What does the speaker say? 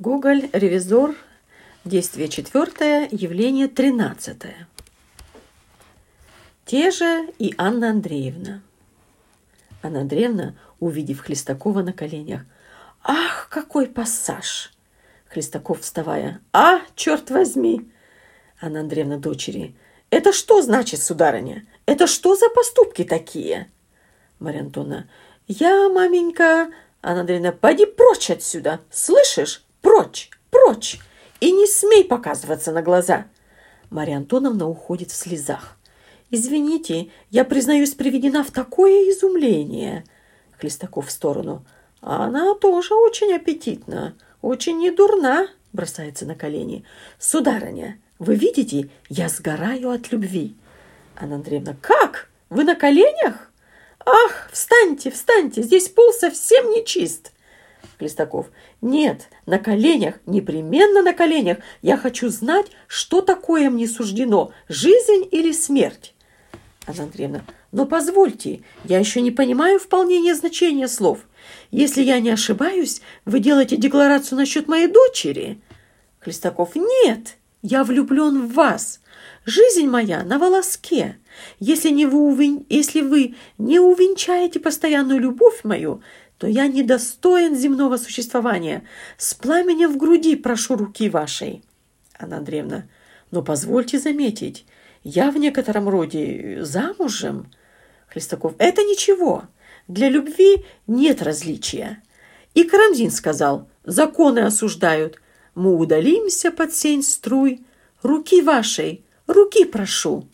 Гоголь, ревизор, действие четвертое, явление тринадцатое. Те же и Анна Андреевна. Анна Андреевна, увидев Хлестакова на коленях, «Ах, какой пассаж!» Хлестаков, вставая, «А, черт возьми!» Анна Андреевна дочери, «Это что значит, сударыня? Это что за поступки такие?» Марья Антоновна, «Я, маменька...» Анна Андреевна, «Поди прочь отсюда! Слышишь? Прочь! Прочь! И не смей показываться на глаза!» Марья Антоновна уходит в слезах. «Извините, я, признаюсь, приведена в такое изумление!» Хлестаков в сторону. «Она тоже очень аппетитна, очень недурна!» Бросается на колени. «Сударыня, вы видите, я сгораю от любви!» Анна Андреевна. «Как? Вы на коленях?» «Ах, встаньте, встаньте, здесь пол совсем не чист!» Хлестаков. Нет, на коленях, непременно на коленях. Я хочу знать, что такое мне суждено, жизнь или смерть. Анна Андреевна. Но позвольте, я еще не понимаю вполне значения слов. Если я не ошибаюсь, вы делаете декларацию насчет моей дочери. Хлестаков. Нет, я влюблен в вас. Жизнь моя на волоске. Если, не вы, увен... Если вы не увенчаете постоянную любовь мою, то я недостоин земного существования. С пламенем в груди прошу руки вашей. Анна Андреевна, но позвольте заметить, я в некотором роде замужем. Хлестаков, это ничего. Для любви нет различия. И Карамзин сказал, законы осуждают. Мы удалимся под сень струй. Руки вашей, руки прошу.